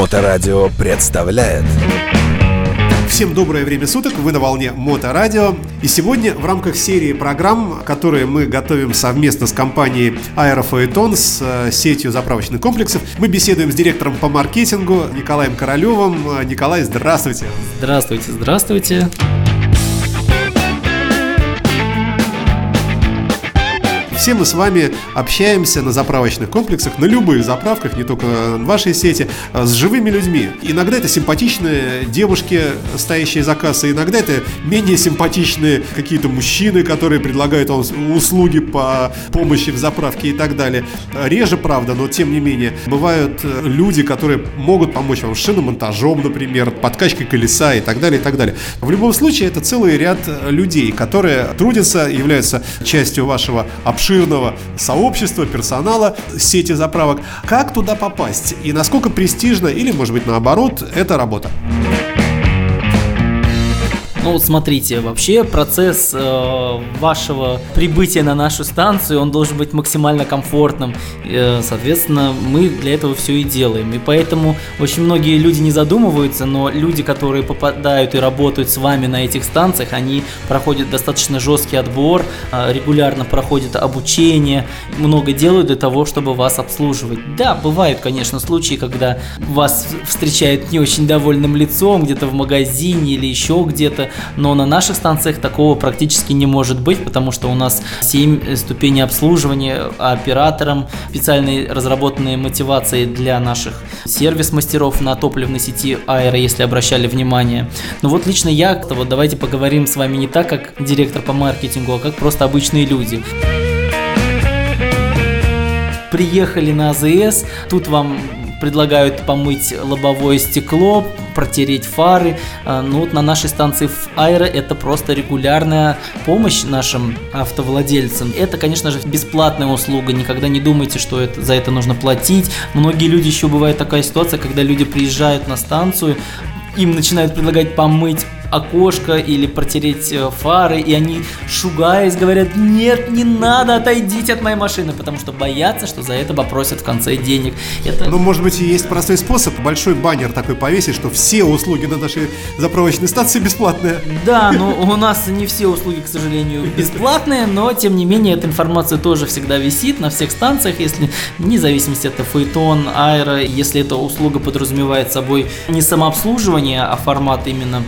Моторадио представляет Всем доброе время суток, вы на волне Моторадио. И сегодня в рамках серии программ, которые мы готовим совместно с компанией Аэрофаэтон, с э, сетью заправочных комплексов, мы беседуем с директором по маркетингу Николаем Королевым. Николай, здравствуйте. Здравствуйте, здравствуйте. Все мы с вами общаемся на заправочных комплексах, на любых заправках, не только в вашей сети, а, с живыми людьми. Иногда это симпатичные девушки, стоящие за кассой, иногда это менее симпатичные какие-то мужчины, которые предлагают вам услуги по помощи в заправке и так далее. Реже, правда, но тем не менее. Бывают э, люди, которые могут помочь вам шиномонтажом, например, подкачкой колеса и так далее, и так далее. В любом случае, это целый ряд э, людей, которые трудятся, являются частью вашего обширного обширного сообщества, персонала сети заправок. Как туда попасть и насколько престижно или, может быть, наоборот, эта работа? Ну, смотрите, вообще процесс э, вашего прибытия на нашу станцию, он должен быть максимально комфортным. Э, соответственно, мы для этого все и делаем. И поэтому очень многие люди не задумываются, но люди, которые попадают и работают с вами на этих станциях, они проходят достаточно жесткий отбор, э, регулярно проходят обучение, много делают для того, чтобы вас обслуживать. Да, бывают, конечно, случаи, когда вас встречают не очень довольным лицом, где-то в магазине или еще где-то, но на наших станциях такого практически не может быть, потому что у нас 7 ступеней обслуживания, а операторам специальные разработанные мотивации для наших сервис-мастеров на топливной сети Аэро, если обращали внимание. Но вот лично я, то вот давайте поговорим с вами не так, как директор по маркетингу, а как просто обычные люди приехали на АЗС, тут вам предлагают помыть лобовое стекло, протереть фары. А, ну вот на нашей станции в Аэро это просто регулярная помощь нашим автовладельцам. Это, конечно же, бесплатная услуга, никогда не думайте, что это, за это нужно платить. Многие люди еще бывает такая ситуация, когда люди приезжают на станцию, им начинают предлагать помыть окошко или протереть э, фары, и они, шугаясь, говорят, нет, не надо, отойдите от моей машины, потому что боятся, что за это попросят в конце денег. Это... Ну, может быть, и есть простой способ, большой баннер такой повесить, что все услуги на нашей заправочной станции бесплатные. Да, но у нас не все услуги, к сожалению, бесплатные, но, тем не менее, эта информация тоже всегда висит на всех станциях, если, вне зависимости это фейтон, аэро, если эта услуга подразумевает собой не самообслуживание, а формат именно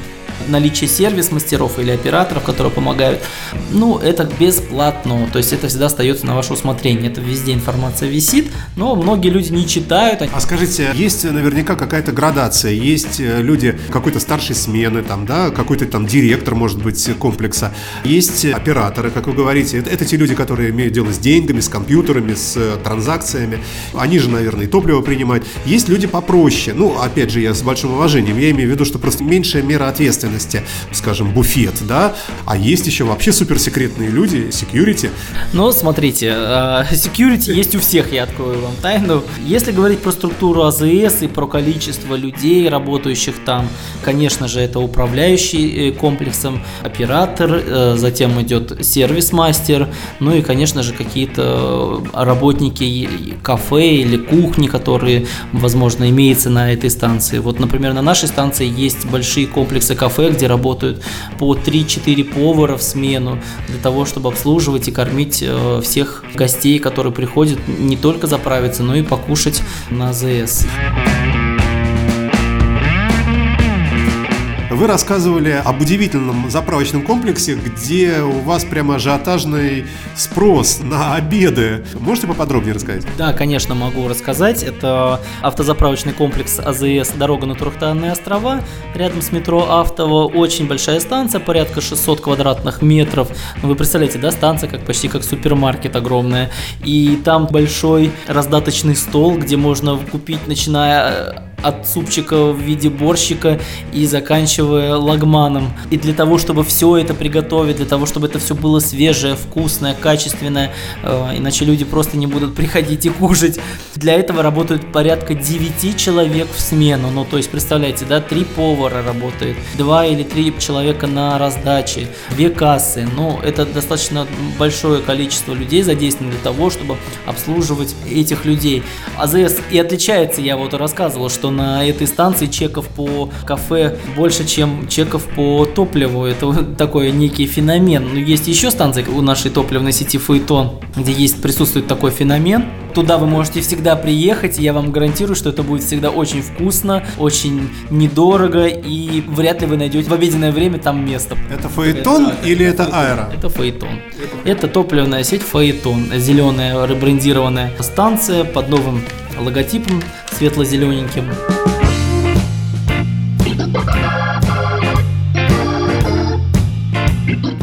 наличие сервис-мастеров или операторов, которые помогают, ну, это бесплатно, то есть это всегда остается на ваше усмотрение, это везде информация висит, но многие люди не читают. А скажите, есть наверняка какая-то градация, есть э, люди какой-то старшей смены, там, да, какой-то там директор, может быть, комплекса, есть операторы, как вы говорите, это, это те люди, которые имеют дело с деньгами, с компьютерами, с э, транзакциями, они же, наверное, и топливо принимают. Есть люди попроще, ну, опять же, я с большим уважением, я имею в виду, что просто меньшая мера ответственности ответственности, скажем, буфет, да, а есть еще вообще суперсекретные люди, security. Ну, смотрите, э, security есть у всех, я открою вам тайну. Если говорить про структуру АЗС и про количество людей, работающих там, конечно же, это управляющий э, комплексом, оператор, э, затем идет сервис-мастер, ну и, конечно же, какие-то работники кафе или кухни, которые, возможно, имеются на этой станции. Вот, например, на нашей станции есть большие комплексы кафе, кафе, где работают по 3-4 повара в смену для того, чтобы обслуживать и кормить э, всех гостей, которые приходят не только заправиться, но и покушать на АЗС. Вы рассказывали об удивительном заправочном комплексе, где у вас прямо ажиотажный спрос на обеды. Можете поподробнее рассказать? Да, конечно, могу рассказать. Это автозаправочный комплекс АЗС «Дорога на Турхтанные острова», рядом с метро Автово. Очень большая станция, порядка 600 квадратных метров. Ну, вы представляете, да, станция как почти как супермаркет огромная. И там большой раздаточный стол, где можно купить, начиная от супчика в виде борщика и заканчивая лагманом. И для того, чтобы все это приготовить, для того, чтобы это все было свежее, вкусное, качественное, э, иначе люди просто не будут приходить и кушать. Для этого работают порядка 9 человек в смену. Ну, то есть, представляете, да, 3 повара работает, 2 или 3 человека на раздаче, 2 кассы. Ну, это достаточно большое количество людей задействовано для того, чтобы обслуживать этих людей. АЗС и отличается, я вот рассказывал, что на этой станции чеков по кафе больше, чем чеков по топливу. Это вот такой некий феномен. Но есть еще станции у нашей топливной сети Фаэтон, где есть присутствует такой феномен. Туда вы можете всегда приехать, и я вам гарантирую, что это будет всегда очень вкусно, очень недорого, и вряд ли вы найдете в обеденное время там место. Это Фаэтон Это- или это Аэро? Это Фаэтон. Это топливная сеть Фаэтон. Зеленая ребрендированная станция под новым логотипом светло-зелененьким.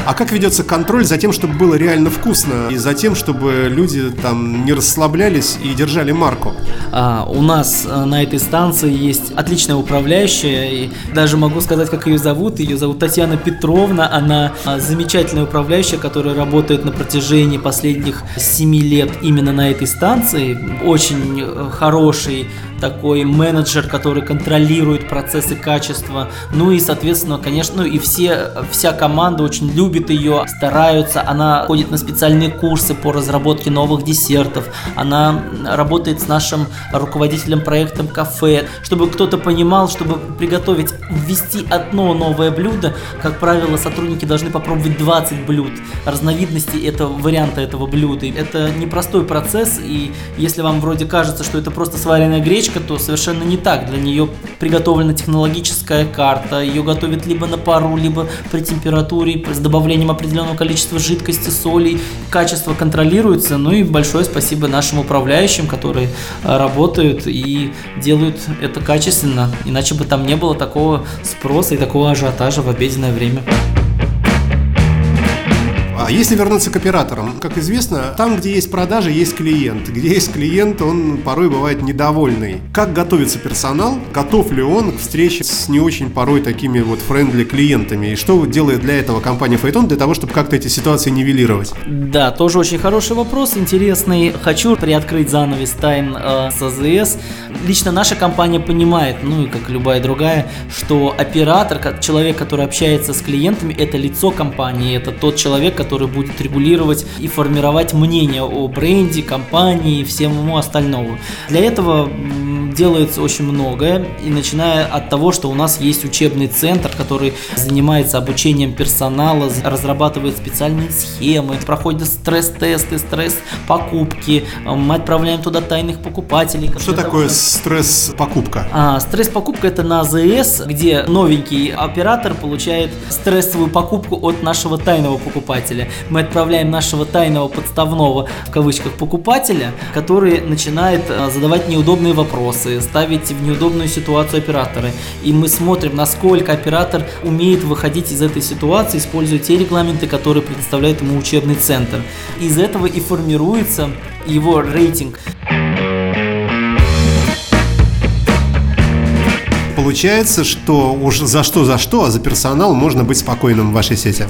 А как ведется контроль за тем, чтобы было реально вкусно, и за тем, чтобы люди там не расслаблялись и держали марку? А, у нас а, на этой станции есть отличная управляющая, и даже могу сказать, как ее зовут. Ее зовут Татьяна Петровна. Она а, замечательная управляющая, которая работает на протяжении последних 7 лет именно на этой станции. Очень э, хороший такой менеджер, который контролирует процессы качества. Ну и, соответственно, конечно, ну и все, вся команда очень любит ее, стараются. Она ходит на специальные курсы по разработке новых десертов. Она работает с нашим руководителем проектом кафе, чтобы кто-то понимал, чтобы приготовить, ввести одно новое блюдо, как правило, сотрудники должны попробовать 20 блюд, разновидностей этого варианта этого блюда. Это непростой процесс, и если вам вроде кажется, что это просто сваренная гречка, то совершенно не так. Для нее приготовлена технологическая карта, ее готовят либо на пару, либо при температуре с добавлением определенного количества жидкости, соли. Качество контролируется, ну и большое спасибо нашим управляющим, которые а, работают и делают это качественно, иначе бы там не было такого спроса и такого ажиотажа в обеденное время. А если вернуться к операторам, как известно, там, где есть продажи, есть клиент. Где есть клиент, он порой бывает недовольный. Как готовится персонал? Готов ли он к встрече с не очень порой такими вот friendly клиентами? И что делает для этого компания Фейтон для того, чтобы как-то эти ситуации нивелировать? Да, тоже очень хороший вопрос, интересный. Хочу приоткрыть занавес тайн э, с АЗС. Лично наша компания понимает, ну и как любая другая, что оператор, человек, который общается с клиентами, это лицо компании, это тот человек, который будет регулировать и формировать мнение о бренде, компании и всему остальному. Для этого делается очень многое, и начиная от того, что у нас есть учебный центр, который занимается обучением персонала, разрабатывает специальные схемы, проходит стресс-тесты, стресс-покупки, э, мы отправляем туда тайных покупателей. Что такое того, стресс-покупка? а, стресс-покупка это на АЗС, где новенький оператор получает стрессовую покупку от нашего тайного покупателя. Мы отправляем нашего тайного подставного в кавычках покупателя, который начинает а, задавать неудобные вопросы, ставить в неудобную ситуацию оператора. И мы смотрим, насколько оператор умеет выходить из этой ситуации, используя те регламенты, которые предоставляет ему учебный центр. Из этого и формируется его рейтинг. Получается, что уж за что за что, а за персонал можно быть спокойным в вашей сети.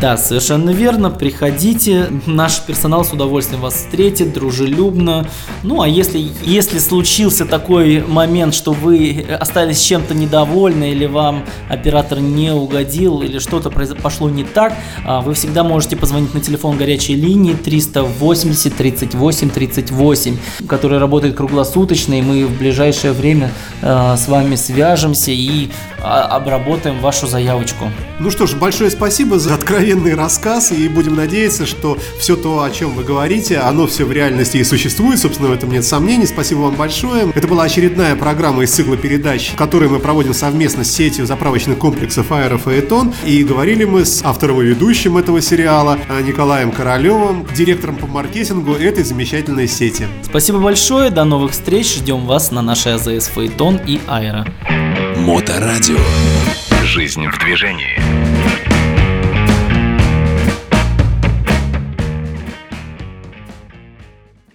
Да, совершенно верно. Приходите, наш персонал с удовольствием вас встретит, дружелюбно. Ну, а если, если случился такой момент, что вы остались чем-то недовольны, или вам оператор не угодил, или что-то пошло не так, а, вы всегда можете позвонить на телефон горячей линии 380 38 38, который работает круглосуточно, и мы в ближайшее время а, с вами свяжемся и а, обработаем вашу заявочку. Ну что ж, большое спасибо за откровенный рассказ, и будем надеяться, что все то, о чем вы говорите, оно все в реальности и существует, собственно, в этом нет сомнений. Спасибо вам большое. Это была очередная программа из цикла передач, которую мы проводим совместно с сетью заправочных комплексов Аэро Фаэтон, и говорили мы с автором и ведущим этого сериала а, Николаем Королевым, директором по маркетингу этой замечательной сети. Спасибо большое, до новых встреч, ждем вас на нашей АЗС Фейтон и Айра. Моторадио. Жизнь в движении.